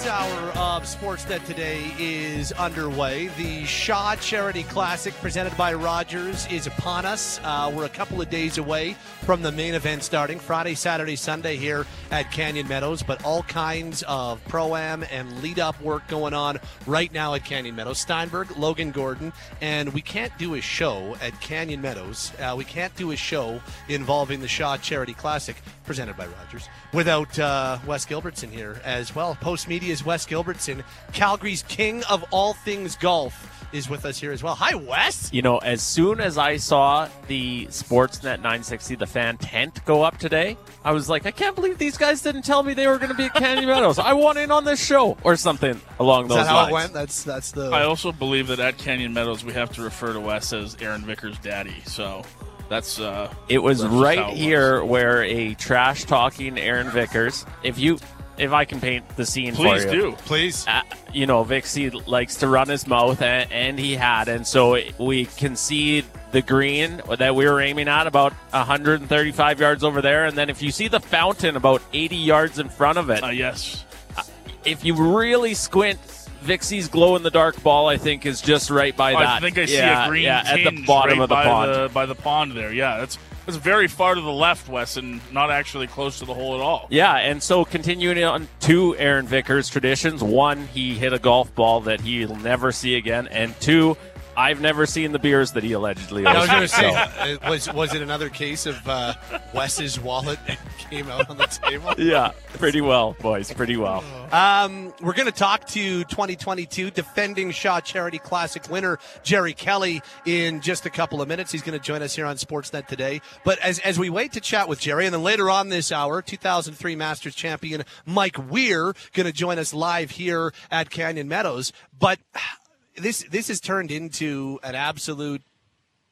This hour of Sportsnet today is underway. The Shaw Charity Classic presented by Rogers is upon us. Uh, we're a couple of days away from the main event starting Friday, Saturday, Sunday here at Canyon Meadows, but all kinds of pro am and lead up work going on right now at Canyon Meadows. Steinberg, Logan Gordon, and we can't do a show at Canyon Meadows. Uh, we can't do a show involving the Shaw Charity Classic presented by Rogers without uh, Wes Gilbertson here as well. Post Media's Wes Gilbertson, Calgary's king of all things golf, is with us here as well. Hi, Wes. You know, as soon as I saw the Sportsnet 960, the fan tent go up today, I was like, I can't believe these guys didn't tell me they were going to be at Canyon Meadows. I want in on this show or something along those Is that how lines. it went? That's that's the. I also believe that at Canyon Meadows we have to refer to Wes as Aaron Vickers' daddy. So that's uh, It was right how it here where a trash talking Aaron Vickers. If you, if I can paint the scene Please for you, do. Please. uh, you know, Vixie likes to run his mouth, and, and he had, and so we can see the green that we were aiming at about 135 yards over there, and then if you see the fountain about 80 yards in front of it, Uh, yes. if you really squint. Vixie's glow in the dark ball, I think, is just right by that. I think I see yeah, a green yeah, at the bottom right of the by pond. The, by the pond there. Yeah, that's that's very far to the left, Wes, and not actually close to the hole at all. Yeah, and so continuing on two Aaron Vickers traditions. One, he hit a golf ball that he'll never see again, and two, I've never seen the beers that he allegedly I was going to say, uh, was was it another case of uh, Wes's wallet came out on the table? yeah, pretty well, boys, pretty well. Um, we're going to talk to 2022 defending Shaw Charity Classic winner Jerry Kelly in just a couple of minutes. He's going to join us here on Sportsnet today. But as as we wait to chat with Jerry, and then later on this hour, 2003 Masters champion Mike Weir going to join us live here at Canyon Meadows. But this this has turned into an absolute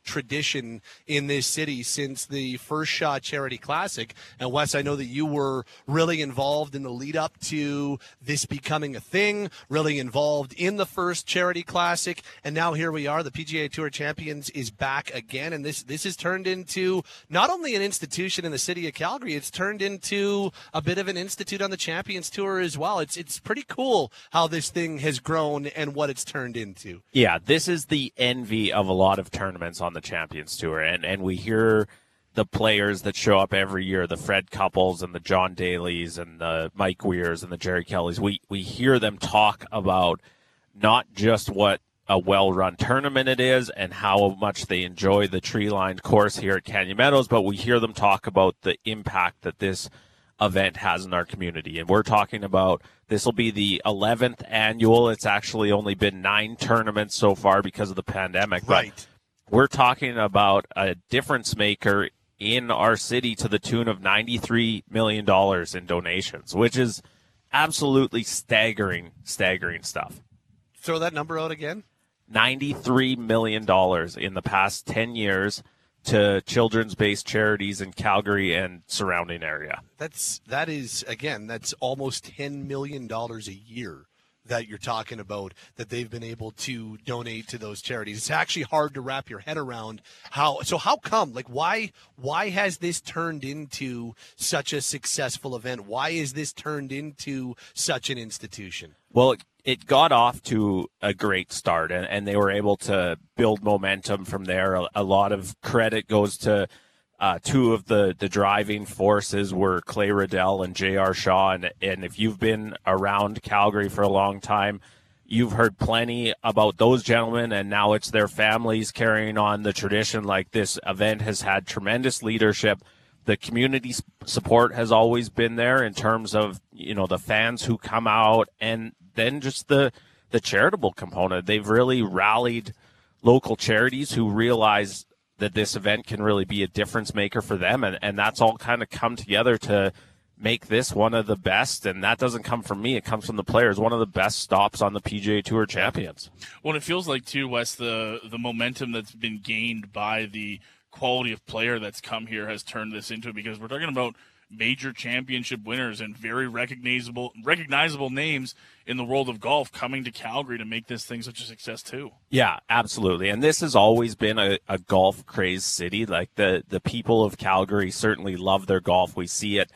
tradition in this city since the first Shaw Charity Classic. And Wes, I know that you were really involved in the lead up to this becoming a thing, really involved in the first Charity Classic, and now here we are. The PGA Tour Champions is back again, and this this has turned into not only an institution in the city of Calgary, it's turned into a bit of an institute on the Champions Tour as well. It's it's pretty cool how this thing has grown and what it's turned into. Yeah, this is the envy of a lot of tournaments on the Champions Tour, and and we hear the players that show up every year, the Fred Couples and the John Daly's and the Mike Weirs and the Jerry Kellys. We we hear them talk about not just what a well-run tournament it is and how much they enjoy the tree-lined course here at Canyon Meadows, but we hear them talk about the impact that this event has in our community. And we're talking about this will be the 11th annual. It's actually only been nine tournaments so far because of the pandemic. Right. We're talking about a difference maker in our city to the tune of $93 million in donations, which is absolutely staggering, staggering stuff. Throw that number out again. $93 million in the past 10 years to children's based charities in Calgary and surrounding area. That's that is again that's almost 10 million dollars a year that you're talking about that they've been able to donate to those charities. It's actually hard to wrap your head around how so how come like why why has this turned into such a successful event? Why is this turned into such an institution? Well, it, it got off to a great start, and, and they were able to build momentum from there. A, a lot of credit goes to uh, two of the, the driving forces were Clay Riddell and J.R. Shaw. And, and if you've been around Calgary for a long time, you've heard plenty about those gentlemen, and now it's their families carrying on the tradition. Like this event has had tremendous leadership the community support has always been there in terms of you know the fans who come out and then just the the charitable component they've really rallied local charities who realize that this event can really be a difference maker for them and, and that's all kind of come together to make this one of the best and that doesn't come from me it comes from the players one of the best stops on the PGA Tour champions. Well, it feels like too, Wes, the the momentum that's been gained by the quality of player that's come here has turned this into because we're talking about major championship winners and very recognizable recognizable names in the world of golf coming to Calgary to make this thing such a success too. Yeah, absolutely. And this has always been a, a golf crazed city. Like the, the people of Calgary certainly love their golf. We see it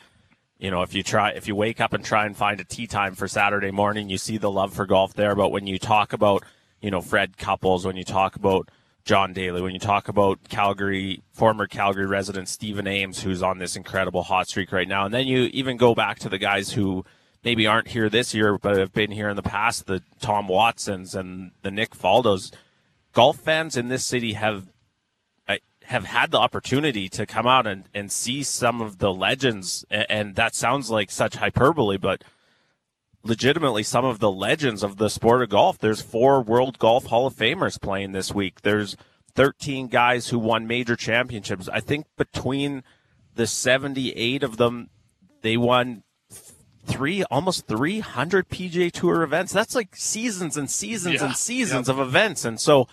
you know, if you try, if you wake up and try and find a tee time for Saturday morning, you see the love for golf there. But when you talk about, you know, Fred Couples, when you talk about John Daly, when you talk about Calgary, former Calgary resident Stephen Ames, who's on this incredible hot streak right now, and then you even go back to the guys who maybe aren't here this year, but have been here in the past, the Tom Watsons and the Nick Faldos. Golf fans in this city have have had the opportunity to come out and, and see some of the legends, and, and that sounds like such hyperbole, but legitimately some of the legends of the sport of golf. There's four World Golf Hall of Famers playing this week. There's 13 guys who won major championships. I think between the 78 of them, they won three almost 300 PGA Tour events. That's like seasons and seasons yeah. and seasons of events. And so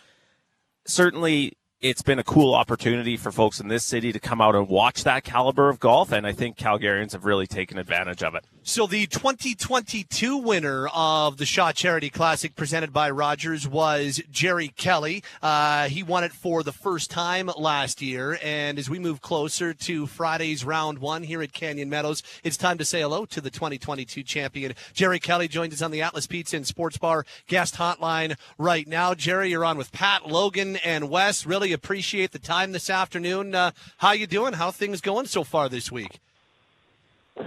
certainly it's been a cool opportunity for folks in this city to come out and watch that caliber of golf, and I think Calgarians have really taken advantage of it. So, the 2022 winner of the Shaw Charity Classic presented by Rogers was Jerry Kelly. Uh, he won it for the first time last year, and as we move closer to Friday's round one here at Canyon Meadows, it's time to say hello to the 2022 champion. Jerry Kelly joins us on the Atlas Pizza and Sports Bar guest hotline right now. Jerry, you're on with Pat, Logan, and Wes. Really appreciate the time this afternoon. Uh, how you doing? How things going so far this week?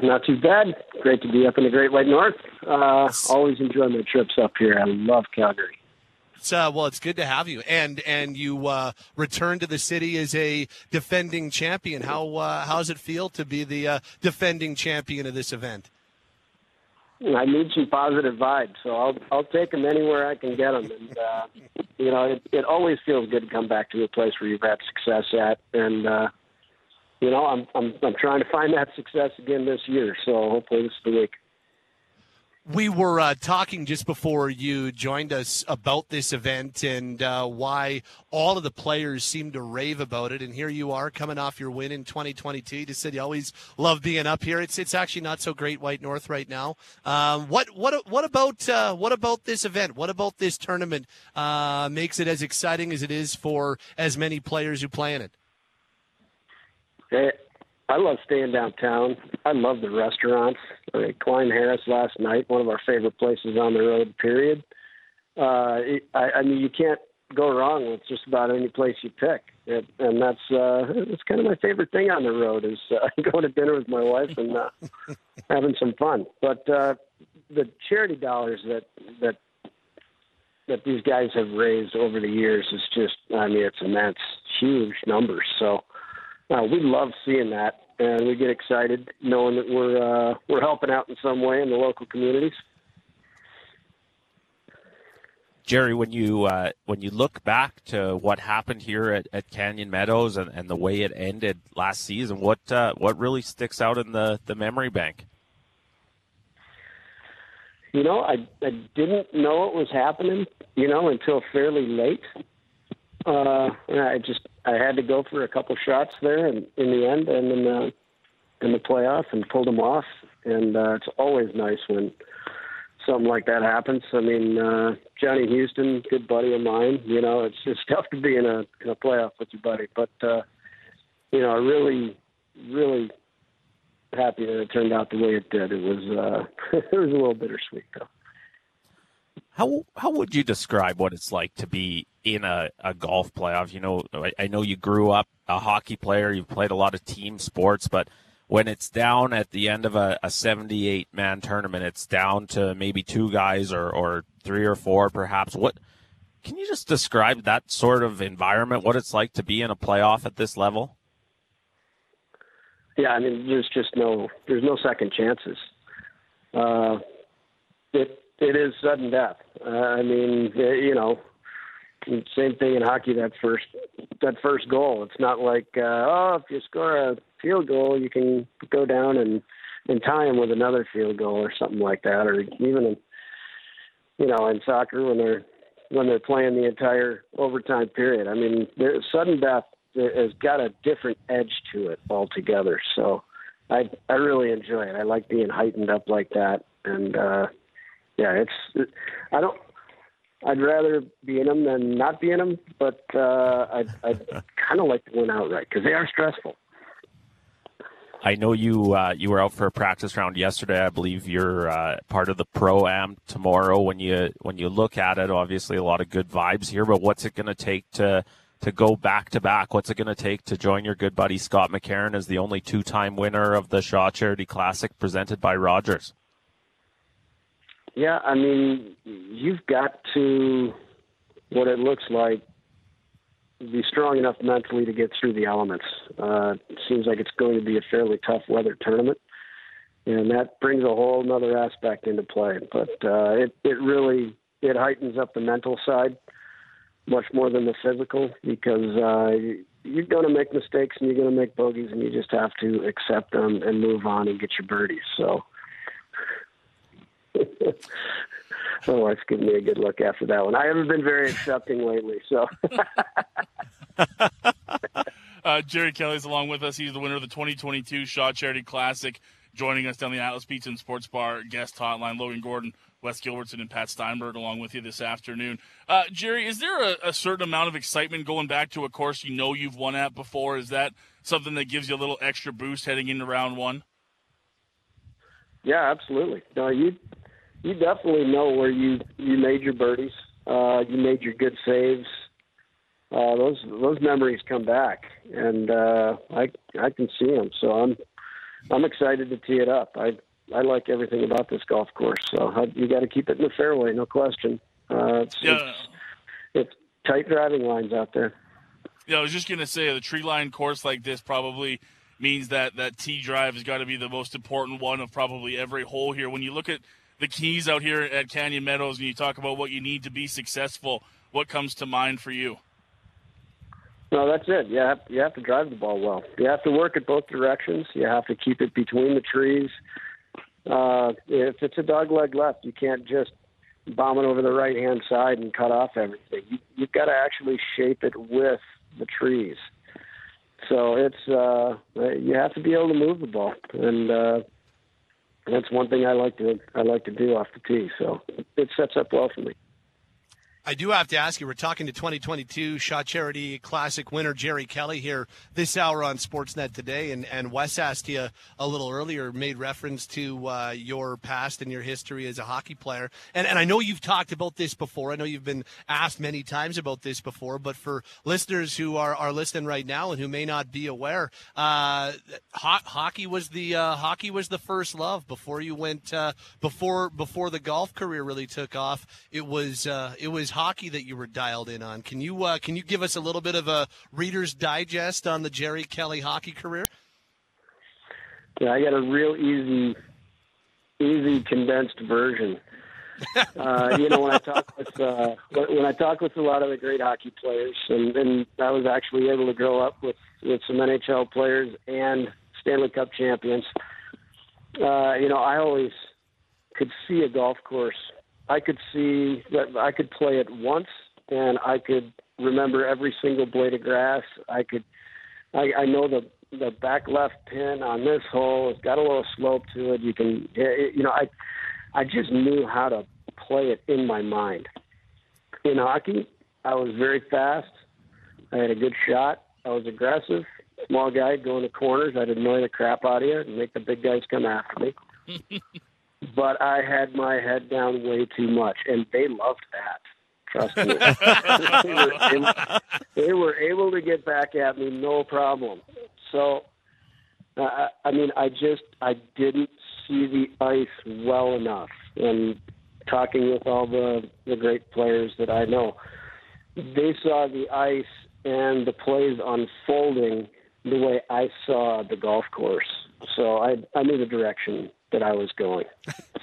Not too bad. Great to be up in the Great White North. Uh, always enjoy my trips up here. I love Calgary. It's, uh, well, it's good to have you, and and you uh, return to the city as a defending champion. How uh, how does it feel to be the uh, defending champion of this event? I need some positive vibes, so I'll I'll take them anywhere I can get them. And uh, you know, it, it always feels good to come back to a place where you've had success at, and uh, you know, I'm I'm I'm trying to find that success again this year. So hopefully this is the week. We were uh, talking just before you joined us about this event and uh, why all of the players seem to rave about it. And here you are coming off your win in 2022. You just said you always love being up here. It's it's actually not so great White North right now. Um, what what what about uh, what about this event? What about this tournament uh, makes it as exciting as it is for as many players who play in it? I love staying downtown. I love the restaurants. I mean, Klein Harris last night, one of our favorite places on the road. Period. Uh, it, I, I mean, you can't go wrong with just about any place you pick, it, and that's uh, it's kind of my favorite thing on the road is uh, going to dinner with my wife and uh, having some fun. But uh, the charity dollars that that that these guys have raised over the years is just, I mean, it's immense, huge numbers. So uh, we love seeing that, and we get excited knowing that we're uh, we're helping out in some way in the local communities. Jerry, when you uh, when you look back to what happened here at, at Canyon Meadows and, and the way it ended last season, what uh, what really sticks out in the, the memory bank? You know, I I didn't know it was happening, you know, until fairly late. Uh, I just I had to go for a couple shots there, and in the end, and in the in the playoff, and pulled them off. And uh, it's always nice when something like that happens. I mean, uh, Johnny Houston, good buddy of mine. You know, it's it's tough to be in a in a playoff with your buddy, but uh, you know, I really, really happy that it turned out the way it did. It was uh, it was a little bittersweet though. How how would you describe what it's like to be in a, a golf playoff? You know, I, I know you grew up a hockey player. You've played a lot of team sports, but when it's down at the end of a, a 78 man tournament, it's down to maybe two guys or, or three or four perhaps. What can you just describe that sort of environment? What it's like to be in a playoff at this level? Yeah, I mean, there's just no there's no second chances. Uh, it it is sudden death. Uh, I mean, you know, same thing in hockey. That first that first goal. It's not like uh, oh, if you score a field goal, you can go down and and tie them with another field goal or something like that, or even in you know in soccer when they're when they're playing the entire overtime period. I mean, sudden death has got a different edge to it altogether. So I I really enjoy it. I like being heightened up like that, and uh, yeah, it's I don't. I'd rather be in them than not be in them, but uh, I'd, I'd kind of like to win outright because they are stressful. I know you uh, you were out for a practice round yesterday. I believe you're uh, part of the pro am tomorrow. When you when you look at it, obviously a lot of good vibes here. But what's it going to take to to go back to back? What's it going to take to join your good buddy Scott McCarron as the only two time winner of the Shaw Charity Classic presented by Rogers? Yeah, I mean, you've got to what it looks like be strong enough mentally to get through the elements. Uh, seems like it's going to be a fairly tough weather tournament, and that brings a whole other aspect into play. But uh, it it really it heightens up the mental side much more than the physical because uh, you're going to make mistakes and you're going to make bogeys, and you just have to accept them and move on and get your birdies. So. my wife's giving me a good look after that one. I haven't been very accepting lately, so. uh, Jerry Kelly's along with us. He's the winner of the 2022 Shaw Charity Classic. Joining us down the Atlas Pizza and Sports Bar guest hotline, Logan Gordon, Wes Gilbertson, and Pat Steinberg along with you this afternoon. Uh, Jerry, is there a, a certain amount of excitement going back to a course you know you've won at before? Is that something that gives you a little extra boost heading into round one? Yeah, absolutely. No, you you definitely know where you you made your birdies, uh, you made your good saves. Uh, those those memories come back, and uh, I I can see them. So I'm I'm excited to tee it up. I I like everything about this golf course. So I, you got to keep it in the fairway, no question. Uh, it's, yeah. it's, it's tight driving lines out there. Yeah, I was just gonna say the tree line course like this probably means that that tee drive has got to be the most important one of probably every hole here. When you look at the keys out here at Canyon Meadows and you talk about what you need to be successful, what comes to mind for you? No, that's it. You have, you have to drive the ball well. You have to work it both directions. You have to keep it between the trees. Uh, if it's a dog leg left, you can't just bomb it over the right hand side and cut off everything. You, you've got to actually shape it with the trees. So it's uh, you have to be able to move the ball, and uh, that's one thing I like to I like to do off the tee. So it sets up well for me. I do have to ask you. We're talking to 2022 Shaw Charity Classic winner Jerry Kelly here this hour on Sportsnet today, and and Wes asked you a little earlier, made reference to uh, your past and your history as a hockey player, and and I know you've talked about this before. I know you've been asked many times about this before, but for listeners who are are listening right now and who may not be aware, uh, ho- hockey was the uh, hockey was the first love before you went uh, before before the golf career really took off. It was uh, it was hockey that you were dialed in on. Can you uh, can you give us a little bit of a Reader's Digest on the Jerry Kelly hockey career? Yeah, I got a real easy, easy condensed version. uh, you know, when I talk with uh, when I talk with a lot of the great hockey players, and, and I was actually able to grow up with with some NHL players and Stanley Cup champions. Uh, you know, I always could see a golf course I could see that I could play it once and I could remember every single blade of grass. I could, I, I know the the back left pin on this hole. It's got a little slope to it. You can, it, you know, I, I just knew how to play it in my mind. In hockey, I was very fast. I had a good shot. I was aggressive. Small guy going to corners. I'd annoy the crap out of you and make the big guys come after me. but I had my head down way too much, and they loved that. Trust me. they, were able, they, were able, to get back at me, no problem. So, uh, I mean, I just I didn't see the ice well enough, and talking with all the the great players that I know, they saw the ice and the plays unfolding the way I saw the golf course. So I I knew the direction that I was going.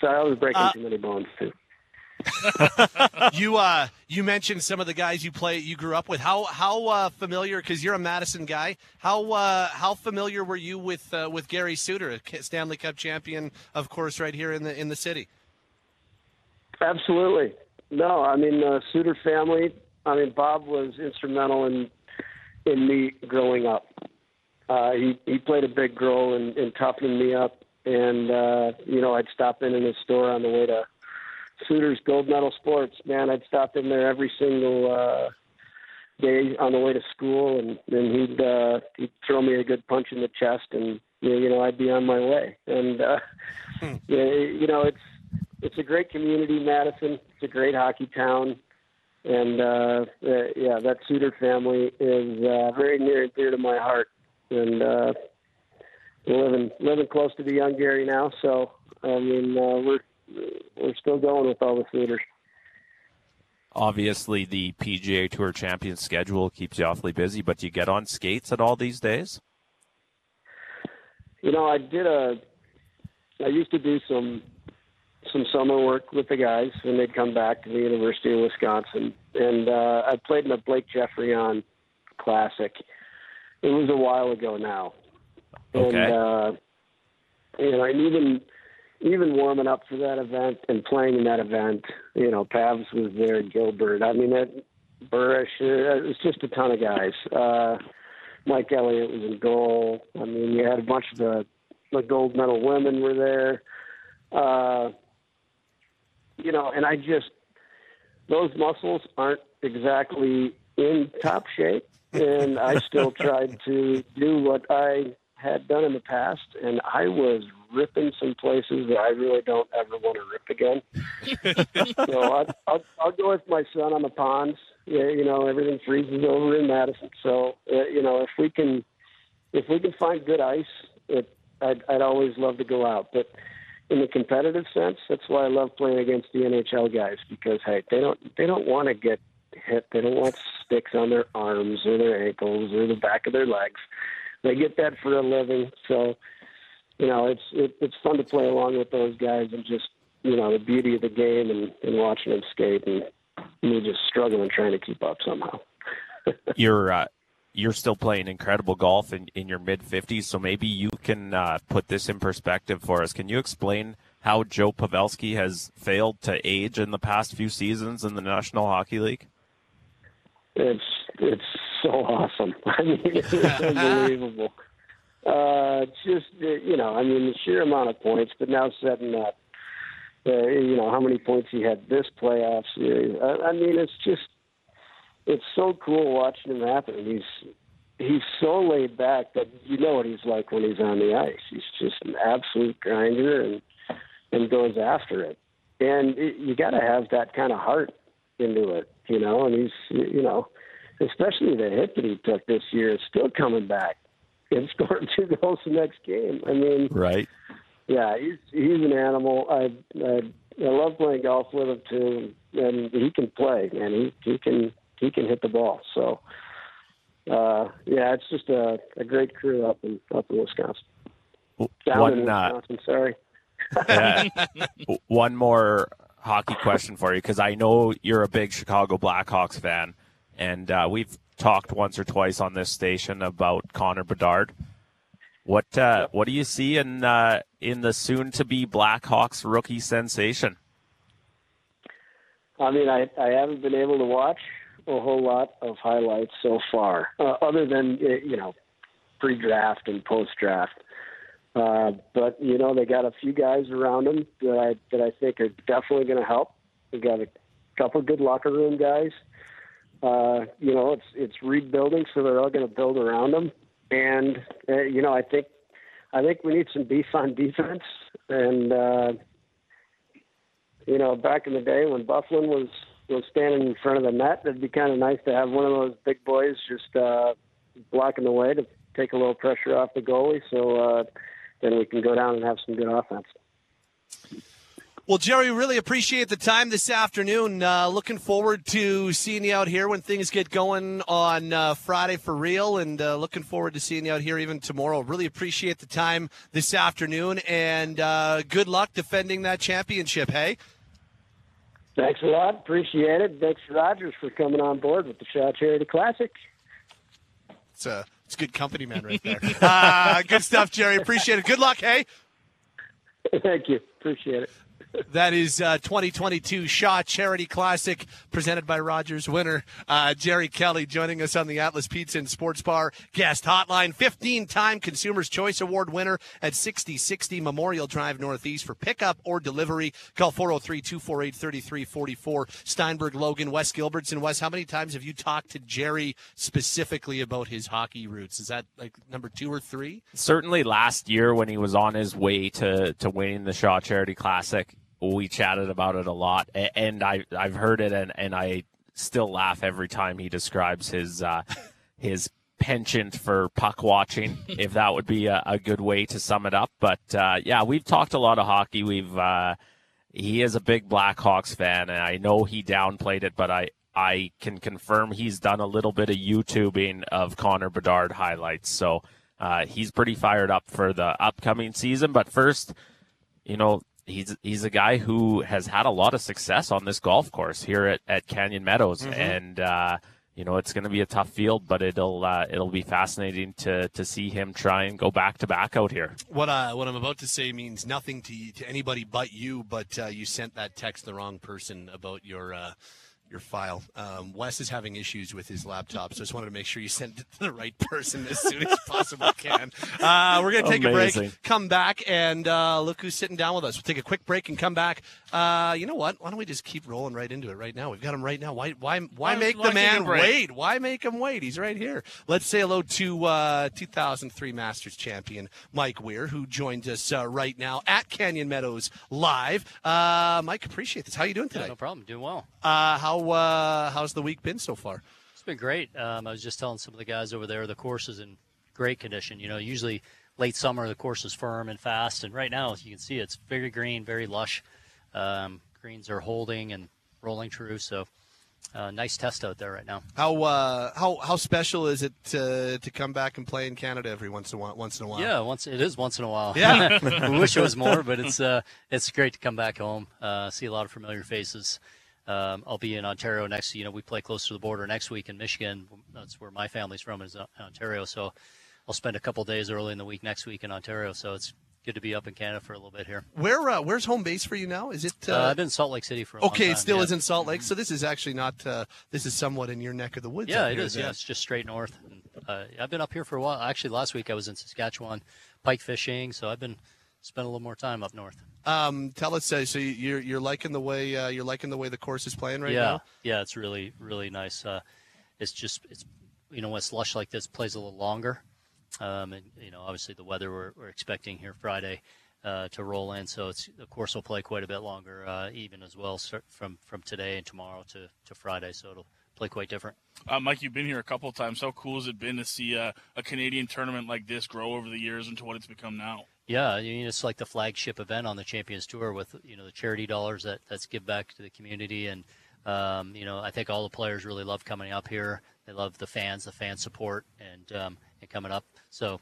So I was breaking uh, too many bones too. you uh you mentioned some of the guys you play you grew up with. How how uh, familiar because you're a Madison guy. How uh, how familiar were you with uh, with Gary Suter, Stanley Cup champion, of course, right here in the in the city? Absolutely. No, I mean the Suter family. I mean Bob was instrumental in in me growing up. Uh, he he played a big role in, in toughening me up and uh, you know I'd stop in in his store on the way to Suter's Gold Medal Sports. Man, I'd stop in there every single uh, day on the way to school, and and he'd uh, he'd throw me a good punch in the chest and you know, I'd be on my way. And uh, hmm. you know, it's it's a great community, Madison. It's a great hockey town, and uh, uh, yeah, that Suter family is uh, very near and dear to my heart. And uh, living living close to the young Gary now, so I mean, uh, we're we're still going with all the Suters. Obviously, the PGA Tour Champion schedule keeps you awfully busy, but do you get on skates at all these days? You know, I did a. I used to do some some summer work with the guys when they'd come back to the University of Wisconsin, and uh, I played in the Blake Geoffrion Classic. It was a while ago now, okay. and uh, you know, and even even warming up for that event and playing in that event, you know, Pavs was there, Gilbert. I mean, that Burish, uh, it was just a ton of guys. Uh, Mike Elliott was in goal. I mean, you had a bunch of the, the gold medal women were there. Uh, you know, and I just, those muscles aren't exactly in top shape. And I still tried to do what I had done in the past, and I was ripping some places that I really don't ever want to rip again. so I'll, I'll, I'll go with my son on the ponds. Yeah, you know everything freezes over in Madison. So uh, you know if we can, if we can find good ice, it, I'd, I'd always love to go out. But in the competitive sense, that's why I love playing against the NHL guys because hey, they don't they don't want to get hit. They don't want sticks on their arms or their ankles or the back of their legs. They get that for a living. So you know, it's it, it's fun to play along with those guys and just you know the beauty of the game and, and watching them skate and me just struggling trying to keep up somehow. you're uh, you're still playing incredible golf in, in your mid fifties, so maybe you can uh, put this in perspective for us. Can you explain how Joe Pavelski has failed to age in the past few seasons in the National Hockey League? It's it's so awesome. I mean, it's unbelievable. Uh, just you know, I mean, the sheer amount of points, but now setting up, uh, you know, how many points he had this playoff series. I, I mean, it's just, it's so cool watching him happen. He's he's so laid back that you know what he's like when he's on the ice. He's just an absolute grinder and and goes after it. And it, you got to have that kind of heart into it, you know. And he's, you know, especially the hit that he took this year is still coming back and scored two goals the next game. I mean, right? Yeah, he's he's an animal. I I, I love playing golf with him too, and he can play, and he he can he can hit the ball. So, uh, yeah, it's just a, a great crew up in up in Wisconsin. Down one, in Wisconsin, uh, sorry. one more hockey question for you because I know you're a big Chicago Blackhawks fan, and uh, we've talked once or twice on this station about Connor Bedard. What uh, what do you see in uh, in the soon to be Blackhawks rookie sensation? I mean, I I haven't been able to watch a whole lot of highlights so far, uh, other than uh, you know pre-draft and post-draft. Uh, but you know, they got a few guys around him that I that I think are definitely going to help. They got a couple good locker room guys uh, you know, it's it's rebuilding, so they're all going to build around them. And uh, you know, I think I think we need some beef on defense. And uh, you know, back in the day when Byfuglien was was standing in front of the net, it'd be kind of nice to have one of those big boys just uh, blocking the way to take a little pressure off the goalie, so uh, then we can go down and have some good offense. Well, Jerry, really appreciate the time this afternoon. Uh, looking forward to seeing you out here when things get going on uh, Friday for real, and uh, looking forward to seeing you out here even tomorrow. Really appreciate the time this afternoon, and uh, good luck defending that championship. Hey. Thanks a lot. Appreciate it. Thanks, Rogers, for coming on board with the Shaw Charity Classic. It's a it's good company, man, right there. uh, good stuff, Jerry. Appreciate it. Good luck. Hey. Thank you. Appreciate it. That is uh, 2022 Shaw Charity Classic presented by Rogers winner uh, Jerry Kelly joining us on the Atlas Pizza and Sports Bar guest hotline. 15 time Consumers Choice Award winner at 6060 Memorial Drive Northeast for pickup or delivery. Call 403 248 3344. Steinberg, Logan, Wes Gilbertson. Wes, how many times have you talked to Jerry specifically about his hockey roots? Is that like number two or three? Certainly last year when he was on his way to, to winning the Shaw Charity Classic, we chatted about it a lot, and I I've heard it, and, and I still laugh every time he describes his uh, his penchant for puck watching, if that would be a, a good way to sum it up. But uh, yeah, we've talked a lot of hockey. We've uh, he is a big Blackhawks fan, and I know he downplayed it, but I I can confirm he's done a little bit of YouTubing of Connor Bedard highlights. So uh, he's pretty fired up for the upcoming season. But first, you know, he's he's a guy who has had a lot of success on this golf course here at, at Canyon Meadows, mm-hmm. and uh, you know it's going to be a tough field, but it'll uh, it'll be fascinating to to see him try and go back to back out here. What uh, what I'm about to say means nothing to to anybody but you, but uh, you sent that text the wrong person about your uh, your file. Um, Wes is having issues with his laptop, so I just wanted to make sure you sent it to the right person as soon as possible can. Uh, we're going to take Amazing. a break, come back, and uh, look who's sitting down with us. We'll take a quick break and come back. Uh, you know what? Why don't we just keep rolling right into it right now? We've got him right now. Why why why, why make why the man wait? Why make him wait? He's right here. Let's say hello to uh, 2003 Masters champion Mike Weir, who joins us uh, right now at Canyon Meadows Live. Uh, Mike, appreciate this. How are you doing today? Yeah, no problem. Doing well. how how uh, how's the week been so far? It's been great. Um, I was just telling some of the guys over there, the course is in great condition. You know, usually late summer the course is firm and fast, and right now, as you can see, it's very green, very lush. Um, greens are holding and rolling true, so uh, nice test out there right now. How uh, how how special is it to to come back and play in Canada every once in a while? Once in a while. Yeah, once it is once in a while. Yeah, we wish it was more, but it's uh, it's great to come back home, uh, see a lot of familiar faces. Um, I'll be in Ontario next. You know, we play close to the border next week in Michigan. That's where my family's from, is uh, Ontario. So I'll spend a couple days early in the week next week in Ontario. So it's good to be up in Canada for a little bit here. Where uh, where's home base for you now? Is it? Uh, uh, I've been in Salt Lake City for a okay. it still yeah. is in Salt Lake, so this is actually not. Uh, this is somewhat in your neck of the woods. Yeah, it is. Then. Yeah, it's just straight north. Uh, I've been up here for a while. Actually, last week I was in Saskatchewan, pike fishing. So I've been spent a little more time up north. Um, tell us, uh, so you're you're liking the way uh, you're liking the way the course is playing right yeah. now. Yeah, it's really really nice. Uh, it's just it's you know when it's lush like this plays a little longer, um, and you know obviously the weather we're, we're expecting here Friday uh, to roll in, so it's the course will play quite a bit longer uh, even as well from from today and tomorrow to to Friday, so it'll play quite different. Uh, Mike, you've been here a couple of times. How cool has it been to see uh, a Canadian tournament like this grow over the years into what it's become now? Yeah, I mean it's like the flagship event on the Champions Tour with you know the charity dollars that that's give back to the community, and um, you know I think all the players really love coming up here. They love the fans, the fan support, and um, and coming up. So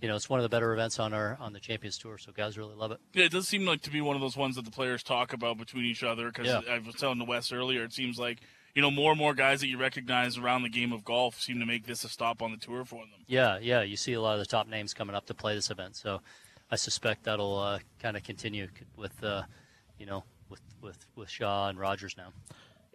you know, it's one of the better events on our on the Champions Tour, so guys really love it. Yeah, it does seem like to be one of those ones that the players talk about between each other. Because yeah. I was telling the Wes earlier, it seems like you know more and more guys that you recognize around the game of golf seem to make this a stop on the tour for them. Yeah, yeah, you see a lot of the top names coming up to play this event, so I suspect that'll uh, kind of continue with, uh, you know, with, with, with Shaw and Rogers now.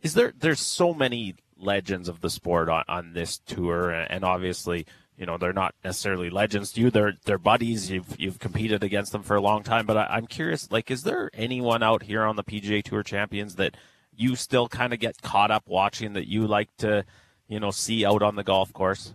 Is there? There's so many legends of the sport on, on this tour, and obviously, you know, they're not necessarily legends to you. They're they're buddies. You've you've competed against them for a long time. But I, am curious, like, is there anyone out here on the PGA Tour Champions that you still kind of get caught up watching that you like to, you know, see out on the golf course?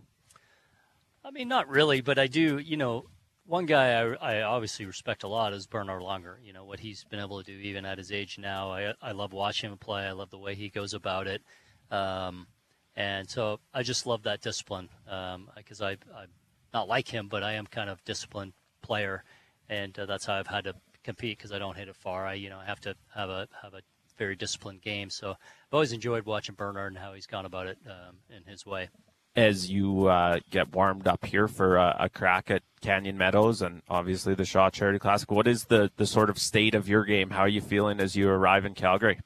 I mean, not really, but I do. You know, one guy I, I, obviously respect a lot is Bernard Langer. You know what he's been able to do even at his age now. I I love watching him play. I love the way he goes about it, um, and so I just love that discipline because um, I I'm not like him, but I am kind of disciplined player, and uh, that's how I've had to compete because I don't hit it far. I you know I have to have a have a very disciplined game. So I've always enjoyed watching Bernard and how he's gone about it um, in his way as you uh, get warmed up here for a, a, crack at Canyon Meadows and obviously the Shaw Charity Classic. What is the, the sort of state of your game? How are you feeling as you arrive in Calgary?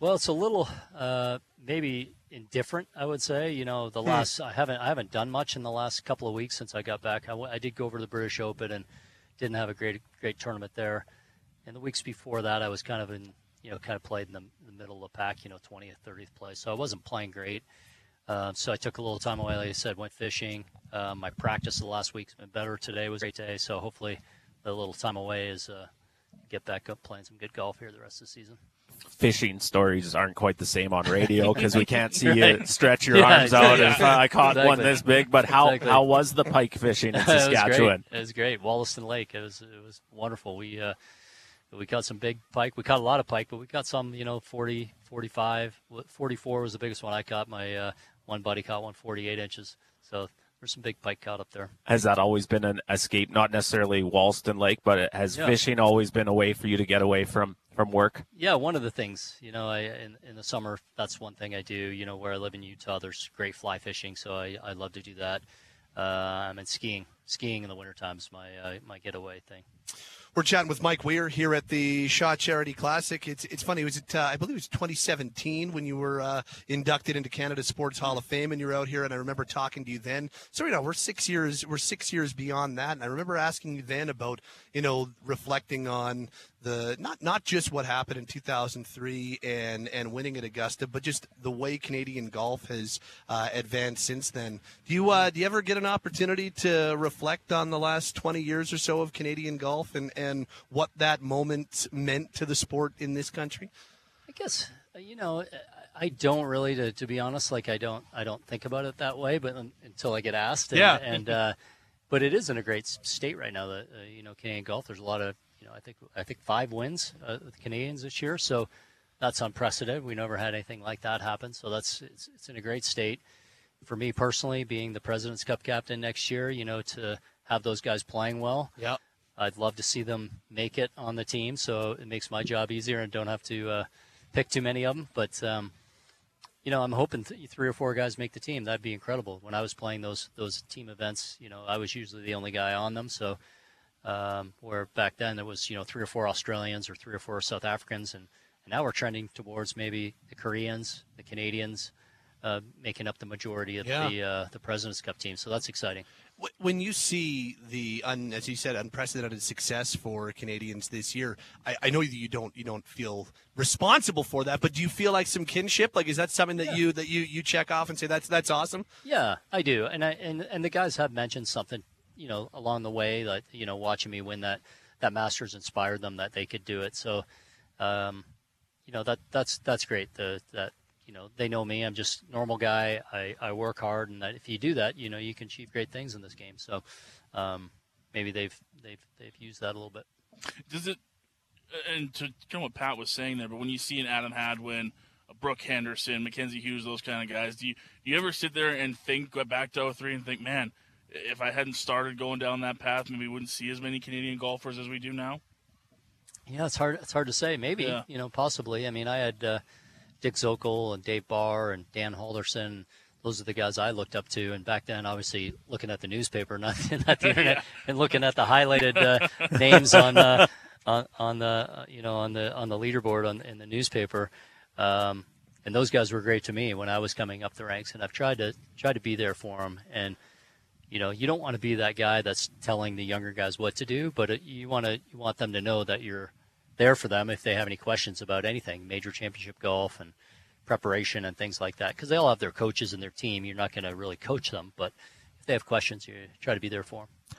Well, it's a little uh, maybe indifferent, I would say. You know, the hmm. last I haven't I haven't done much in the last couple of weeks since I got back. I, I did go over to the British Open and didn't have a great great tournament there. and the weeks before that, I was kind of in, you know, kind of played in the, the middle of the pack, you know, 20th, 30th place. So I wasn't playing great. Uh, so I took a little time away, like I said, went fishing. Uh, my practice the last week's been better. Today was a great day. So hopefully the little time away is uh, get back up playing some good golf here the rest of the season fishing stories aren't quite the same on radio because we can't see right. you stretch your yeah, arms out. If I caught exactly. one this big, but how exactly. how was the pike fishing in Saskatchewan? it, was it was great. Wollaston Lake. It was it was wonderful. We uh, we caught some big pike. We caught a lot of pike, but we got some, you know, 40, 45, 44 was the biggest one I caught. My uh, one body caught one 48 inches. So there's some big pike caught up there. Has that always been an escape? Not necessarily Wollaston Lake, but has yeah. fishing always been a way for you to get away from from work? Yeah, one of the things. You know, I in, in the summer that's one thing I do. You know, where I live in Utah, there's great fly fishing, so I, I love to do that. Um, and skiing, skiing in the wintertime is my uh, my getaway thing. We're chatting with Mike Weir here at the Shaw Charity Classic. It's it's funny. Was it, uh, I believe it was 2017 when you were uh, inducted into Canada Sports Hall of Fame, and you were out here. And I remember talking to you then. So you know we're six years we're six years beyond that, and I remember asking you then about you know reflecting on the not not just what happened in 2003 and and winning at Augusta, but just the way Canadian golf has uh, advanced since then. Do you uh, do you ever get an opportunity to reflect on the last 20 years or so of Canadian golf and and what that moment meant to the sport in this country? I guess uh, you know. I don't really, to, to be honest. Like I don't, I don't think about it that way. But until I get asked, and, yeah. And uh, but it is in a great state right now. That uh, you know, Canadian golf. There's a lot of you know, I think I think five wins uh, the Canadians this year, so that's unprecedented. We never had anything like that happen, so that's it's, it's in a great state. For me personally, being the President's Cup captain next year, you know, to have those guys playing well, yeah, I'd love to see them make it on the team, so it makes my job easier and don't have to uh, pick too many of them. But um, you know, I'm hoping th- three or four guys make the team. That'd be incredible. When I was playing those those team events, you know, I was usually the only guy on them, so um, where back then there was you know three or four Australians or three or four South Africans, and, and now we're trending towards maybe the Koreans, the Canadians, uh, making up the majority of yeah. the uh, the Presidents Cup team. So that's exciting. When you see the, un, as you said, unprecedented success for Canadians this year, I, I, know that you don't you don't feel responsible for that, but do you feel like some kinship? Like, is that something that yeah. you that you you check off and say that's that's awesome? Yeah, I do, and I and and the guys have mentioned something you know along the way that you know watching me win that that Masters inspired them that they could do it. So, um, you know that that's that's great. The that you know they know me. I'm just normal guy. I, I work hard, and that if you do that, you know you can achieve great things in this game. So, um, maybe they've they've they've used that a little bit. Does it? And to kind of what Pat was saying there, but when you see an Adam Hadwin, Brooke Henderson, Mackenzie Hughes, those kind of guys, do you do you ever sit there and think back to 03 and think, man, if I hadn't started going down that path, maybe we wouldn't see as many Canadian golfers as we do now. Yeah, it's hard. It's hard to say. Maybe yeah. you know, possibly. I mean, I had uh, Dick Zokol and Dave Barr and Dan Halldorson. Those are the guys I looked up to. And back then, obviously, looking at the newspaper, not, not the internet, yeah. and looking at the highlighted uh, names on, uh, on on the you know on the on the leaderboard on in the newspaper. Um, and those guys were great to me when I was coming up the ranks, and I've tried to try to be there for them and you know, you don't want to be that guy that's telling the younger guys what to do, but uh, you want to you want them to know that you're there for them if they have any questions about anything, major championship golf and preparation and things like that. Because they all have their coaches and their team. You're not going to really coach them, but if they have questions, you try to be there for them.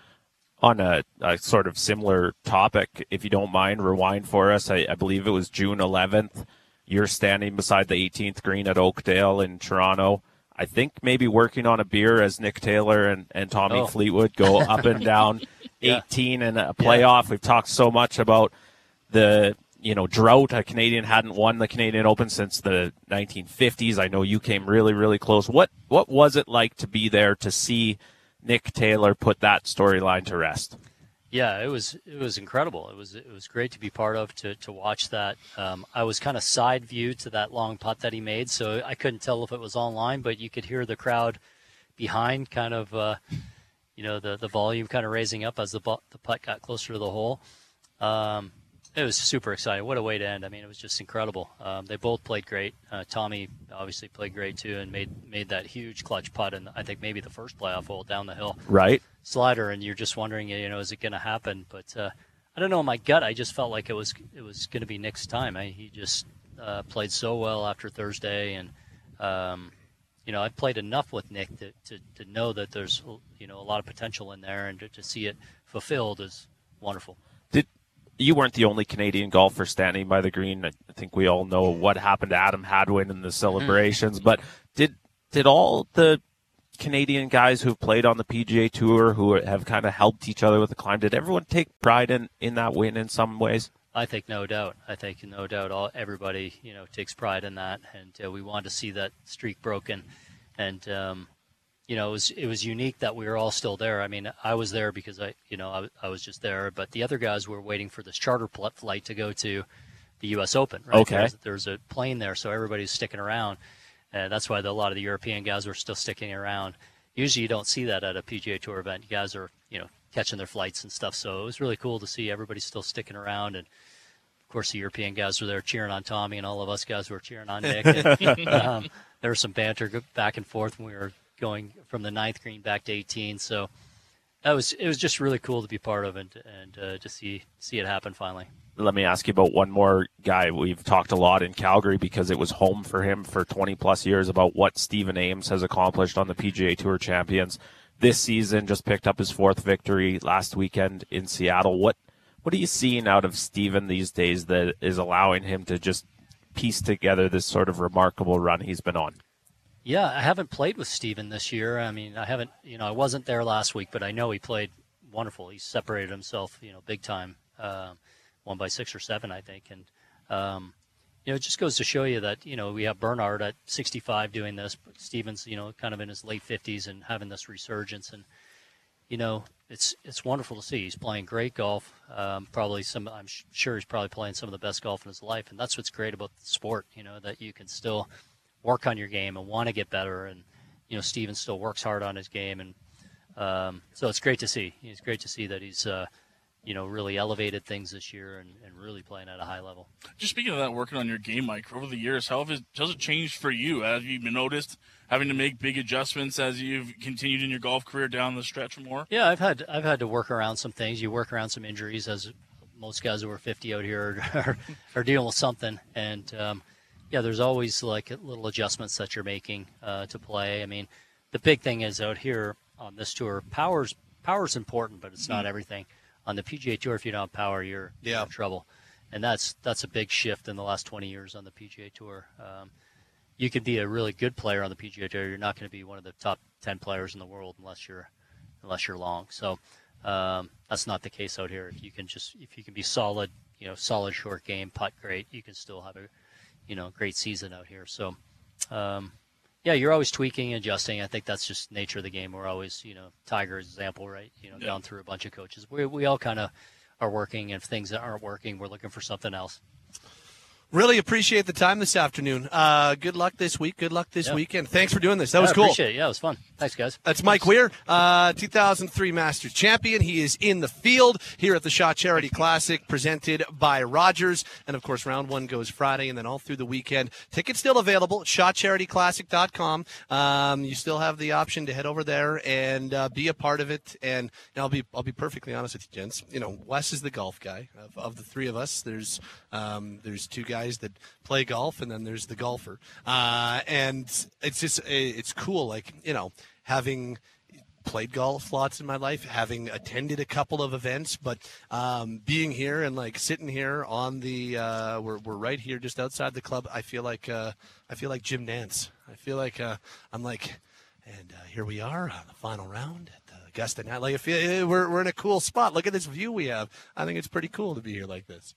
On a, a sort of similar topic, if you don't mind, rewind for us. I, I believe it was June 11th. You're standing beside the 18th green at Oakdale in Toronto I think maybe working on a beer as Nick Taylor and, and Tommy oh. Fleetwood go up and down yeah. 18 in a playoff. Yeah. We've talked so much about the you know drought. A Canadian hadn't won the Canadian Open since the 1950s. I know you came really really close. What what was it like to be there to see Nick Taylor put that storyline to rest? Yeah, it was it was incredible. It was it was great to be part of to to watch that. Um, I was kind of side view to that long putt that he made, so I couldn't tell if it was online, but you could hear the crowd behind, kind of, uh, you know, the the volume kind of raising up as the the putt got closer to the hole. Um, it was super exciting. What a way to end! I mean, it was just incredible. Um, they both played great. Uh, Tommy obviously played great too, and made made that huge clutch putt, and I think maybe the first playoff hole down the hill. Right. Slider, and you're just wondering, you know, is it going to happen? But uh, I don't know. In my gut, I just felt like it was it was going to be Nick's time. I, he just uh, played so well after Thursday, and um, you know, I've played enough with Nick to, to, to know that there's you know a lot of potential in there, and to, to see it fulfilled is wonderful. Did you weren't the only Canadian golfer standing by the green? I think we all know what happened to Adam Hadwin in the celebrations, mm-hmm. but did did all the Canadian guys who've played on the PGA Tour who have kind of helped each other with the climb. Did everyone take pride in, in that win in some ways? I think no doubt. I think no doubt. All everybody you know takes pride in that, and uh, we wanted to see that streak broken. And um, you know, it was it was unique that we were all still there. I mean, I was there because I you know I, I was just there, but the other guys were waiting for this charter flight to go to the U.S. Open. Right? Okay. There's, there's a plane there, so everybody's sticking around. Uh, that's why the, a lot of the European guys were still sticking around. Usually, you don't see that at a PGA Tour event. You guys are, you know, catching their flights and stuff. So it was really cool to see everybody still sticking around. And of course, the European guys were there cheering on Tommy, and all of us guys were cheering on Nick. and, um, there was some banter back and forth when we were going from the ninth green back to 18. So that was it was just really cool to be part of and and uh, to see see it happen finally let me ask you about one more guy. We've talked a lot in Calgary because it was home for him for 20 plus years about what Stephen Ames has accomplished on the PGA Tour Champions this season. Just picked up his fourth victory last weekend in Seattle. What what are you seeing out of Stephen these days that is allowing him to just piece together this sort of remarkable run he's been on? Yeah, I haven't played with Stephen this year. I mean, I haven't, you know, I wasn't there last week, but I know he played wonderful. He separated himself, you know, big time. Um, one by six or seven, I think. And um, you know, it just goes to show you that you know we have Bernhard at 65 doing this, but Stephen's, you know, kind of in his late 50s and having this resurgence, and you know, it's it's wonderful to see. He's playing great golf. Um, probably some, I'm sure he's probably playing some of the best golf in his life, and that's what's great about the sport. You know, that you can still work on your game and want to get better, and you know, Stephen's still works hard on his game, and um, so it's great to see. It's great to see that he's uh, you know, really elevated things this year and, and really playing at a high level. Just speaking of that, working on your game, Mike, over the years, how has, has it changed for you? Have you noticed having to make big adjustments as you've continued in your golf career down the stretch more? Yeah, I've had I've had to work around some things. You work around some injuries, as most guys who are 50 out here are, are dealing with something. And um, yeah, there's always like little adjustments that you're making uh, to play. I mean, the big thing is out here on this tour, power's power's important, but it's not mm-hmm. everything on the PGA Tour, if you don't have power, you're, yeah. in trouble. And that's that's a big shift in the last 20 years on the PGA Tour. Um, you could be a really good player on the PGA Tour. You're not going to be one of the top 10 players in the world unless you're unless you're long. So um, that's not the case out here. If you can just if you can be solid, you know, solid short game, putt great, you can still have a you know great season out here. So um, yeah, you're always tweaking, adjusting. I think that's just nature of the game. We're always, you know, Tiger's example, right? You know, yeah. gone through a bunch of coaches. We we all kind of are working, and if things that aren't working, we're looking for something else. Really appreciate the time this afternoon. Uh, good luck this week. Good luck this weekend. Thanks for doing this. That was cool. Appreciate it. Yeah, it was fun. Thanks, guys. That's Mike Weir, uh, 2003 Masters champion. He is in the field here at the Shaw Charity Classic, presented by Rogers. And of course, round one goes Friday, and then all through the weekend. Tickets still available at ShawCharityClassic.com. Um, you still have the option to head over there and uh, be a part of it. And I'll be I'll be perfectly honest with you, gents. You know, Wes is the golf guy of, of the three of us. There's um, there's two guys guys that play golf, and then there's the golfer. Uh, and it's just it's cool, like you know, having played golf lots in my life, having attended a couple of events, but um, being here and like sitting here on the uh, we're we're right here just outside the club. I feel like uh, I feel like Jim Nantz. I feel like uh, I'm like, and uh, here we are on the final round at the Augusta. Like I feel eh, we're we're in a cool spot. Look at this view we have. I think it's pretty cool to be here like this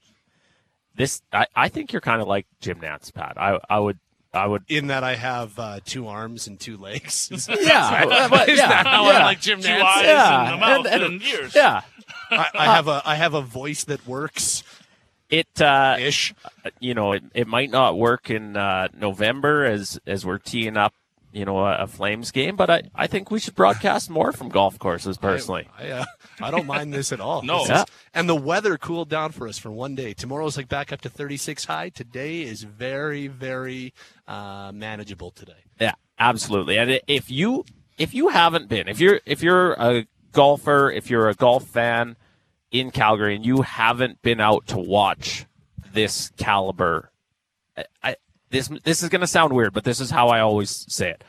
this I, I think you're kind of like Jim Nantz, Pat. I I would I would in that I have uh, two arms and two legs. yeah, but, yeah, yeah. like Jim Nantz? Two eyes yeah. and a mouth and, and, and ears. Yeah, I, I, have a I have a voice that works. It uh, ish, you know, it, it might not work in uh, November as as we're teeing up you know, a, a, Flames game, but I, I think we should broadcast more from golf courses personally. I, I, uh, I don't mind this at all. no. Yeah. Is, and the weather cooled down for us for one day. Tomorrow's like back up to 36 high. Today is very, very uh, manageable today. Yeah, absolutely. And if you if you haven't been, if you're if you're a golfer, if you're a golf fan, in Calgary and you haven't been out to watch this caliber, I, I this this is going to sound weird, but this is how I always say it.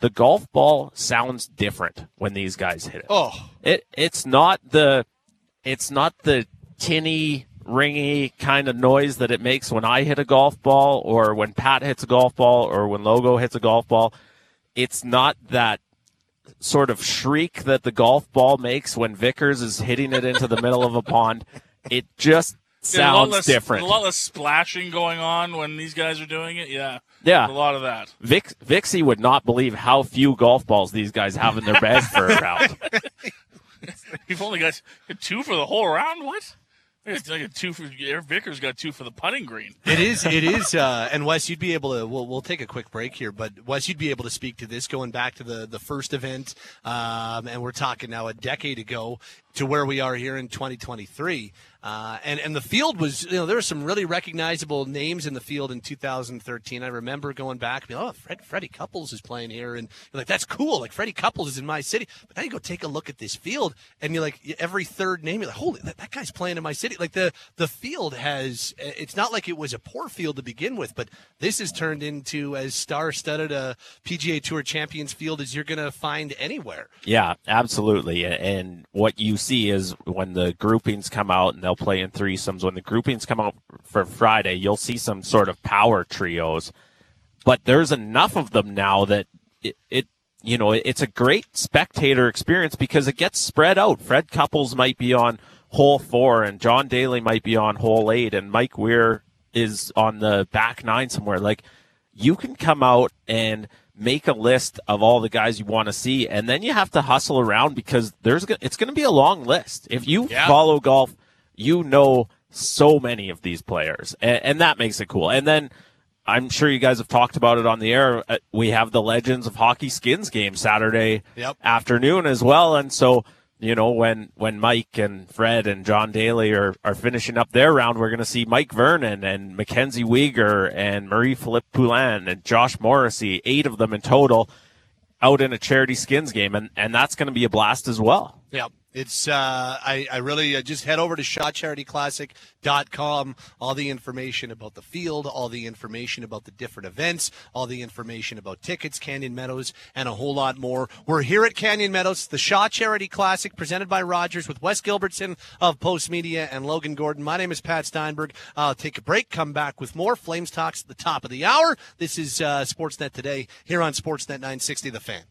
The golf ball sounds different when these guys hit it. Oh, It it's not the it's not the tinny ringy kind of noise that it makes when I hit a golf ball or when Pat hits a golf ball or when Logo hits a golf ball. It's not that sort of shriek that the golf ball makes when Vickers is hitting it into the middle of a pond. It just Yeah, a lot sounds less, different. A lot less splashing going on when these guys are doing it. Yeah, Yeah. a lot of that. Vic, Vixie would not believe how few golf balls these guys have in their bag for a round. We've only got two for the whole round. What? It's like a two for Eric Vickers got two for the putting green. It is. It is. Uh, and Wes, you'd be able to. We'll, we'll take a quick break here, but Wes, you'd be able to speak to this going back to the the first event, um, and we're talking now a decade ago to where we are here in 2023. Uh, and and the field was, you know, there were some really recognizable names in the field in 2013. I remember going back, being, oh, Fred, Freddie Couples is playing here, and you're like, that's cool. Like Freddie Couples is in my city. But now you go take a look at this field, and you're like, every third name, you're like, holy, that, that guy's playing in my city. Like the the field has, it's not like it was a poor field to begin with, but this has turned into as star-studded a PGA Tour Champions field as you're going to find anywhere. Yeah, absolutely. And what you see is when the groupings come out and they'll play in threesomes, when the groupings come out for Friday, you'll see some sort of power trios. But there's enough of them now that it, it you know, it's a great spectator experience because it gets spread out. Fred Couples might be on hole four and John Daly might be on hole eight and Mike Weir is on the back nine somewhere. Like you can come out and make a list of all the guys you want to see, and then you have to hustle around because there's it's going to be a long list. If you Yeah. follow golf, you know so many of these players, and, and that makes it cool. And then I'm sure you guys have talked about it on the air. Uh, We have the Legends of Hockey Skins game Saturday Yep. afternoon as well, and so you know when when Mike and Fred and John Daly are are finishing up their round, we're going to see Mike Vernon and Mackenzie Weegar and Marie Philip Poulin and Josh Morrissey, eight of them in total, out in a charity skins game, and and that's going to be a blast as well. Yeah. It's uh, I, I really uh, just head over to shawcharityclassic.com. All the information about the field, all the information about the different events, all the information about tickets, Canyon Meadows, and a whole lot more. We're here at Canyon Meadows, the Shaw Charity Classic, presented by Rogers with Wes Gilbertson of Postmedia and Logan Gordon. My name is Pat Steinberg. I'll take a break, come back with more Flames Talks at the top of the hour. This is uh, Sportsnet Today here on Sportsnet 960 The Fan.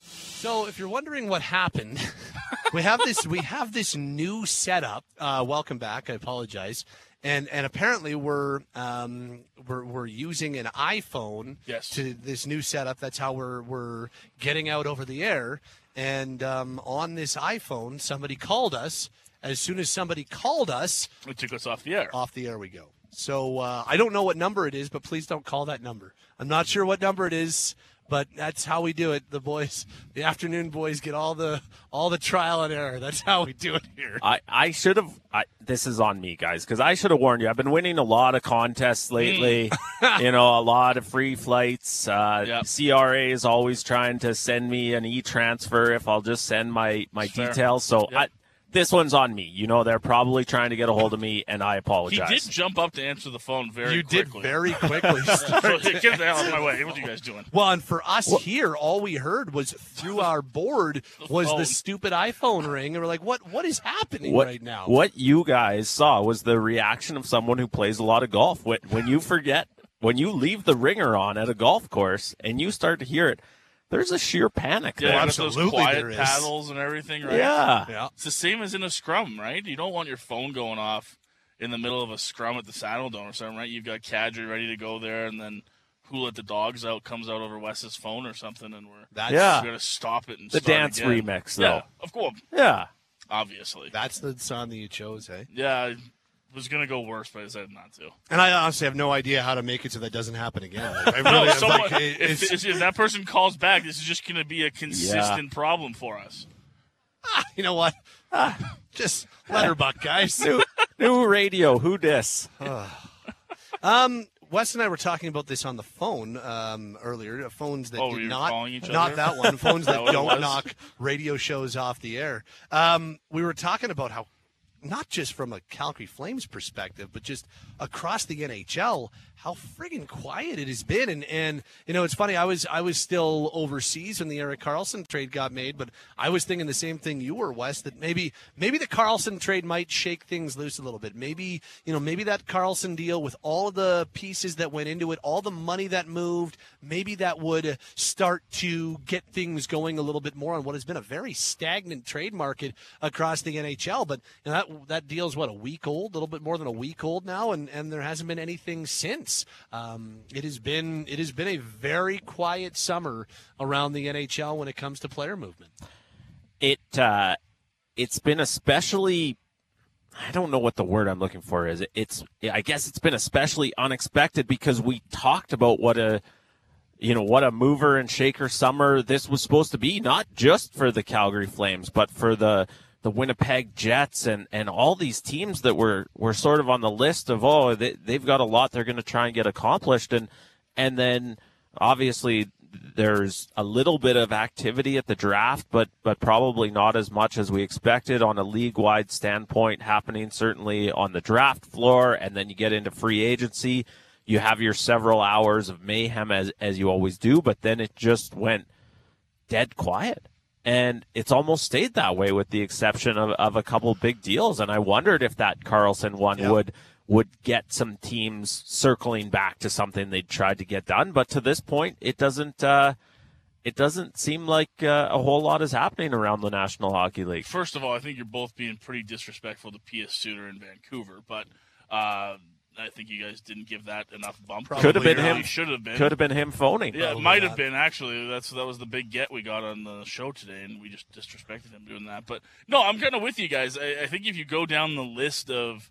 So, if you're wondering what happened, we have this we have this new setup. Uh, welcome back. I apologize. And and apparently we're um, we're we're using an iPhone Yes. to this new setup. That's how we're we're getting out over the air. And um, on this iPhone, somebody called us. As soon as somebody called us, It took us off the air. off the air we go. So uh, I don't know what number it is, but please don't call that number. I'm not sure what number it is, but that's how we do it. The boys, the afternoon boys, get all the all the trial and error. That's how we do it here. I, I should have. I, this is on me, guys, because I should have warned you. I've been winning a lot of contests lately. you know, a lot of free flights. Uh, Yep. CRA is always trying to send me an e transfer if I'll just send my my Fair. details. So Yep. I, this one's on me. You know, they're probably trying to get a hold of me, and I apologize. He apologize. did jump up to answer the phone very quickly. you quickly. did very quickly. So, get the hell out of my way. What are you guys doing? well, and for us here, all we heard was through our board was phone. the stupid iPhone ring, and we're like, "What? What is happening what, right now?" What you guys saw was the reaction of someone who plays a lot of golf. When, when you forget, when you leave the ringer on at a golf course and you start to hear it, there's a sheer panic Yeah, there. with those quiet there is. paddles and everything, right? Yeah. Yeah. It's the same as in a scrum, right? You don't want your phone going off in the middle of a scrum at the Saddledome or something, right? You've got Kadri ready to go there, and then who let the dogs out comes out over Wes's phone or something, and we're That's, Yeah. we're gonna stop it and The start dance again. remix, though. Yeah, of course, Yeah. obviously. That's the song that you chose, hey? Yeah, I was gonna go worse, but I decided not to. And I honestly have no idea how to make it so that doesn't happen again. Like, I No, really, someone, like, it- if, if that person calls back, this is just gonna be a consistent problem for us. you know what? Ah, just let her buck, guys. New, new radio. Who dis? Um, Wes and I were talking about this on the phone um, earlier. uh, Phones that Oh, did not not that one. Phones that that don't knock radio shows off the air. Um, we were talking about how not just from a Calgary Flames perspective, but just across the NHL, how friggin' quiet it has been. And and you know, it's funny. I was I was still overseas when the Erik Karlsson trade got made, but I was thinking the same thing you were, Wes. That maybe maybe the Karlsson trade might shake things loose a little bit. Maybe you know maybe that Karlsson deal with all of the pieces that went into it, all the money that moved, maybe that would start to get things going a little bit more on what has been a very stagnant trade market across the NHL. But you know, that that deal's what a week old, a little bit more than a week old now, and and there hasn't been anything since. Um, it has been it has been a very quiet summer around the NHL when it comes to player movement. it uh, it's been especially I don't know what the word I'm looking for is. It's I guess it's been especially unexpected because we talked about what a you know what a mover and shaker summer this was supposed to be, not just for the Calgary Flames, but for the the Winnipeg Jets and, and all these teams that were, were sort of on the list of oh they, they've got a lot they're going to try and get accomplished and and then obviously there's a little bit of activity at the draft, but but probably not as much as we expected on a league wide standpoint happening certainly on the draft floor, and then you get into free agency. You have your several hours of mayhem as as you always do, but then it just went dead quiet. And it's almost stayed that way with the exception of, of a couple big deals. And I wondered if that Karlsson one Yeah. would would get some teams circling back to something they tried to get done. But to this point, it doesn't. Uh, it doesn't seem like uh, a whole lot is happening around the National Hockey League. First of all, I think you're both being pretty disrespectful to P.S. Suter in Vancouver, but uh, I think you guys didn't give that enough bump. Probably Could have been him. Should have been. Could have been him phoning. Yeah, it Probably might have been actually. That's that was the big get we got on the show today, and we just disrespected him doing that. But no, I'm kind of with you guys. I, I think if you go down the list of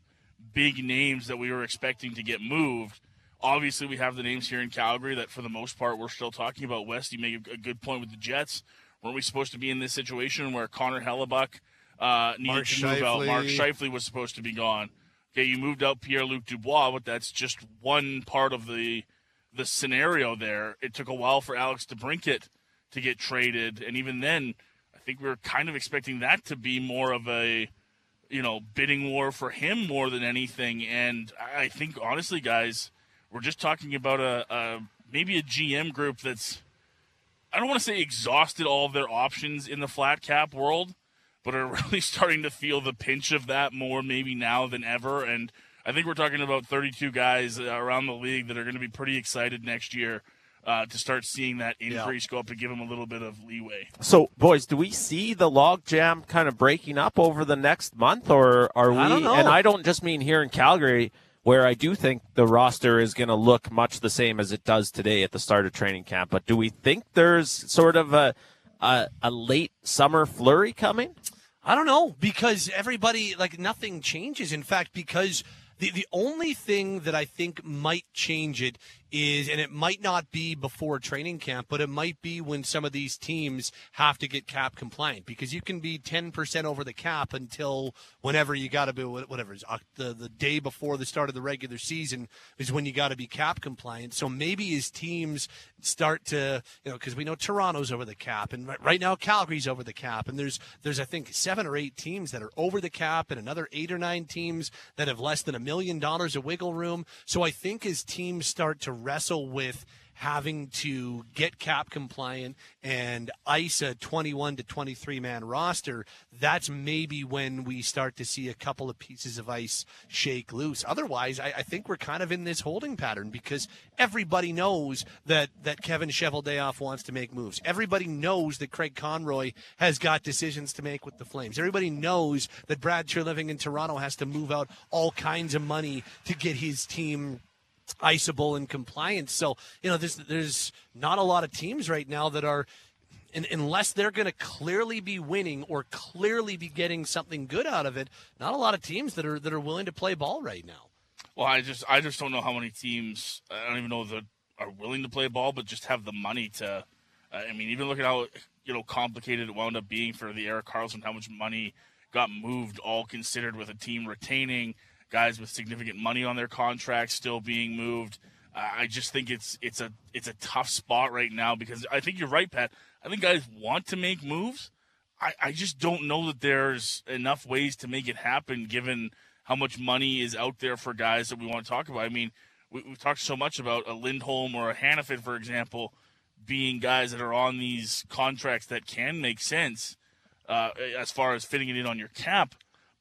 big names that we were expecting to get moved, obviously we have the names here in Calgary that for the most part we're still talking about. Wes, you make a, a good point with the Jets. Weren't we supposed to be in this situation where Connor Hellebuyck uh, needed Mark to move out? Mark Scheifele was supposed to be gone. Okay, you moved out Pierre Luc Dubois, but that's just one part of the the scenario there. It took a while for Alex DeBrincat to get traded, and even then, I think we were kind of expecting that to be more of a you know bidding war for him more than anything. And I think honestly, guys, we're just talking about a, a maybe a GM group that's I don't want to say exhausted all of their options in the flat cap world, but are really starting to feel the pinch of that more maybe now than ever. And I think we're talking about 32 guys uh, around the league that are going to be pretty excited next year uh, to start seeing that increase go up and give them a little bit of leeway. So, boys, do we see the logjam kind of breaking up over the next month, or are we? I don't know. And I don't just mean here in Calgary, where I do think the roster is going to look much the same as it does today at the start of training camp. But do we think there's sort of a a, a late summer flurry coming? I don't know because everybody like nothing changes. In fact, because the the only thing that I think might change it is, and it might not be before training camp, but it might be when some of these teams have to get cap compliant because you can be ten percent over the cap until whenever you got to be whatever is the the day before the start of the regular season is when you got to be cap compliant. So maybe as teams start to you know because we know Toronto's over the cap and right now Calgary's over the cap and there's there's I think seven or eight teams that are over the cap and another eight or nine teams that have less than a million dollars of wiggle room. So I think as teams start to wrestle with having to get cap compliant and ice a 21 to 23 man roster, that's maybe when we start to see a couple of pieces of ice shake loose. Otherwise, I, I think we're kind of in this holding pattern because everybody knows that, that Kevin Cheveldayoff wants to make moves. Everybody knows that Craig Conroy has got decisions to make with the Flames. Everybody knows that Brad Treliving in Toronto has to move out all kinds of money to get his team iceable and compliant. So you know, there's there's not a lot of teams right now that are. And unless they're going to clearly be winning or clearly be getting something good out of it, not a lot of teams that are that are willing to play ball right now. Well, I just I just don't know how many teams I don't even know that are willing to play ball, but just have the money to. Uh, I mean, even look at how you know complicated it wound up being for the Erik Karlsson, how much money got moved, all considered with a team retaining guys with significant money on their contracts still being moved. I just think it's it's a it's a tough spot right now because I think you're right, Pat. I think guys want to make moves. I, I just don't know that there's enough ways to make it happen given how much money is out there for guys that we want to talk about. I mean, we, have talked so much about a Lindholm or a Hanifin, for example, being guys that are on these contracts that can make sense uh, as far as fitting it in on your cap.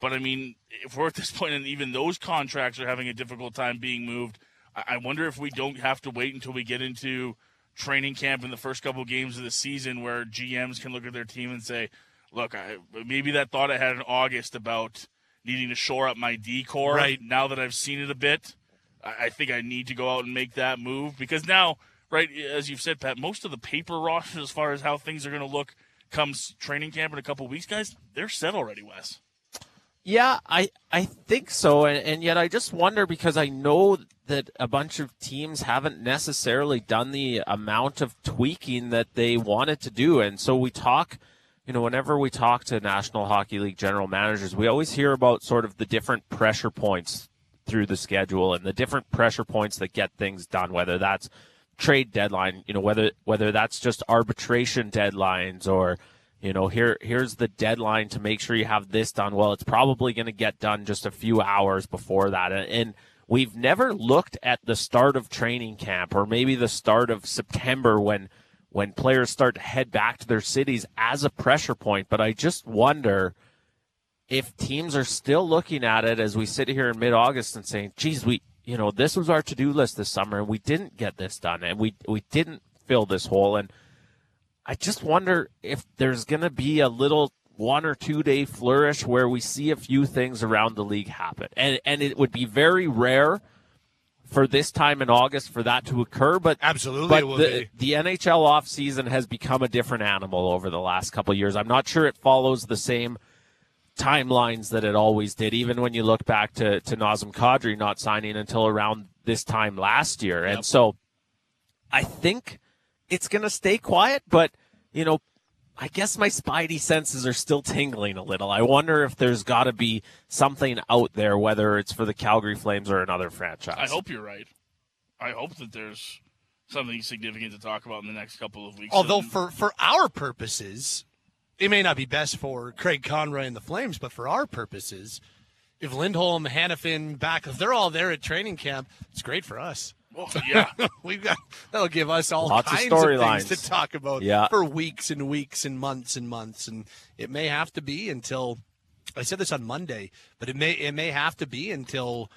But I mean, if we're at this point and even those contracts are having a difficult time being moved, I wonder if we don't have to wait until we get into training camp in the first couple of games of the season where GMs can look at their team and say, look, I, maybe that thought I had in August about needing to shore up my decor. Right. Now that I've seen it a bit, I, I think I need to go out and make that move because now, right, as you've said, Pat, most of the paper roster as far as how things are going to look comes training camp in a couple weeks, guys, they're set already, Wes. Yeah, I I think so, and, and yet I just wonder because I know that a bunch of teams haven't necessarily done the amount of tweaking that they wanted to do, and so we talk. You know, whenever we talk to National Hockey League general managers, we always hear about sort of the different pressure points through the schedule and the different pressure points that get things done, whether that's trade deadline, you know, whether whether that's just arbitration deadlines or you know, here here's the deadline to make sure you have this done. Well, it's probably going to get done just a few hours before that. And, and we've never looked at the start of training camp or maybe the start of September when when players start to head back to their cities as a pressure point. But I just wonder if teams are still looking at it as we sit here in mid August and saying, geez, we you know, this was our to do list this summer and we didn't get this done and we we didn't fill this hole and I just wonder if there's going to be a little one or two day flourish where we see a few things around the league happen. And and it would be very rare for this time in August for that to occur, but absolutely but the, the NHL offseason has become a different animal over the last couple years. I'm not sure it follows the same timelines that it always did, even when you look back to, to Nazem Kadri not signing until around this time last year. Yep. And so I think it's going to stay quiet, but, you know, I guess my spidey senses are still tingling a little. I wonder if there's got to be something out there, whether it's for the Calgary Flames or another franchise. I hope you're right. I hope that there's something significant to talk about in the next couple of weeks. Although, for, for our purposes, it may not be best for Craig Conroy and the Flames, but for our purposes, if Lindholm, Hanifin, back, if they're all there at training camp, it's great for us. Well, yeah, we've got that'll give us all Lots kinds of, of, things to talk about yeah. for weeks and weeks and months and months, and it may have to be until I said this on Monday, but it may it may have to be until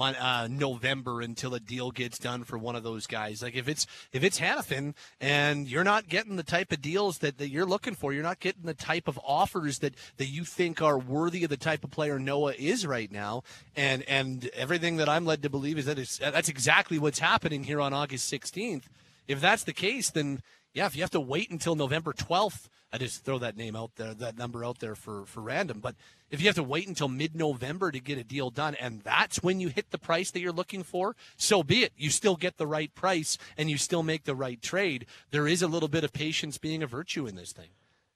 uh, November until a deal gets done for one of those guys. Like if it's if it's Hanifin and you're not getting the type of deals that, that you're looking for, you're not getting the type of offers that, that you think are worthy of the type of player Noah is right now, and and everything that I'm led to believe is that it's, that's exactly what's happening here on August 16th. If that's the case, then yeah, if you have to wait until November 12th, I just throw that name out there, that number out there for, for random. But if you have to wait until mid November to get a deal done, and that's when you hit the price that you're looking for, so be it. You still get the right price and you still make the right trade. There is a little bit of patience being a virtue in this thing.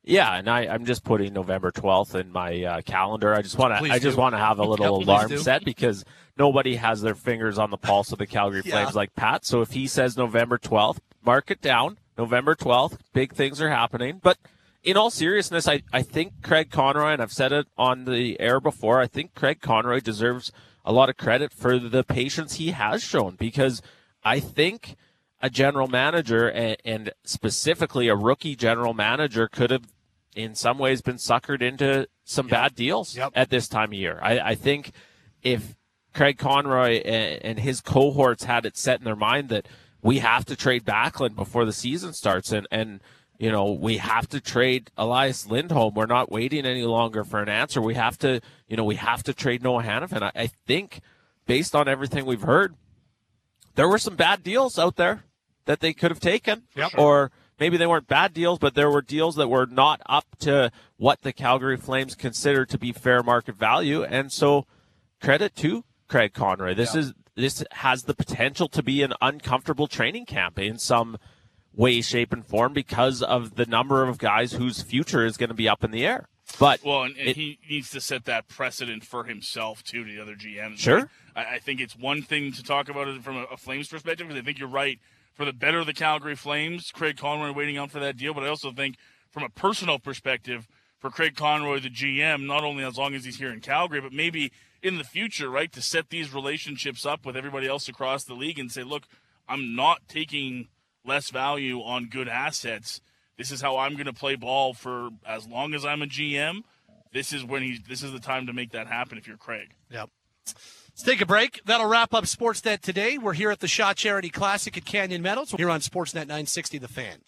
Yeah, and I, am just putting November 12th in my uh, calendar. I just want to, I just want to have a little yeah, alarm set because nobody has their fingers on the pulse of the Calgary Flames like Pat. So if he says November 12th, mark it down. November 12th. Big things are happening. But in all seriousness, I, I think Craig Conroy, and I've said it on the air before, I think Craig Conroy deserves a lot of credit for the patience he has shown because I think a general manager and, and specifically a rookie general manager could have in some ways been suckered into some yep. bad deals yep. at this time of year. I, I think if Craig Conroy and, and his cohorts had it set in their mind that – we have to trade Backlund before the season starts, and and you know we have to trade Elias Lindholm. We're not waiting any longer for an answer. We have to, you know, we have to trade Noah Hanifin. I, I think, based on everything we've heard, there were some bad deals out there that they could have taken, yep. or maybe they weren't bad deals, but there were deals that were not up to what the Calgary Flames consider to be fair market value. And so, credit to Craig Conroy. This is this has the potential to be an uncomfortable training camp in some way, shape, and form because of the number of guys whose future is going to be up in the air. But Well, and, and It- he needs to set that precedent for himself too to the other GMs. Sure. I, I think it's one thing to talk about it from a, a Flames perspective because I think you're right. For the better of the Calgary Flames, Craig Conroy waiting out for that deal, but I also think from a personal perspective for Craig Conroy, the GM, not only as long as he's here in Calgary, but maybe in the future, right, to set these relationships up with everybody else across the league and say, look, I'm not taking less value on good assets. This is how I'm going to play ball for as long as I'm a GM. This is when he's. This is the time to make that happen. If you're Craig. Yep. Let's take a break. That'll wrap up Sportsnet today. We're here at the Shaw Charity Classic at Canyon Meadows. We're here on Sportsnet 960, The Fan.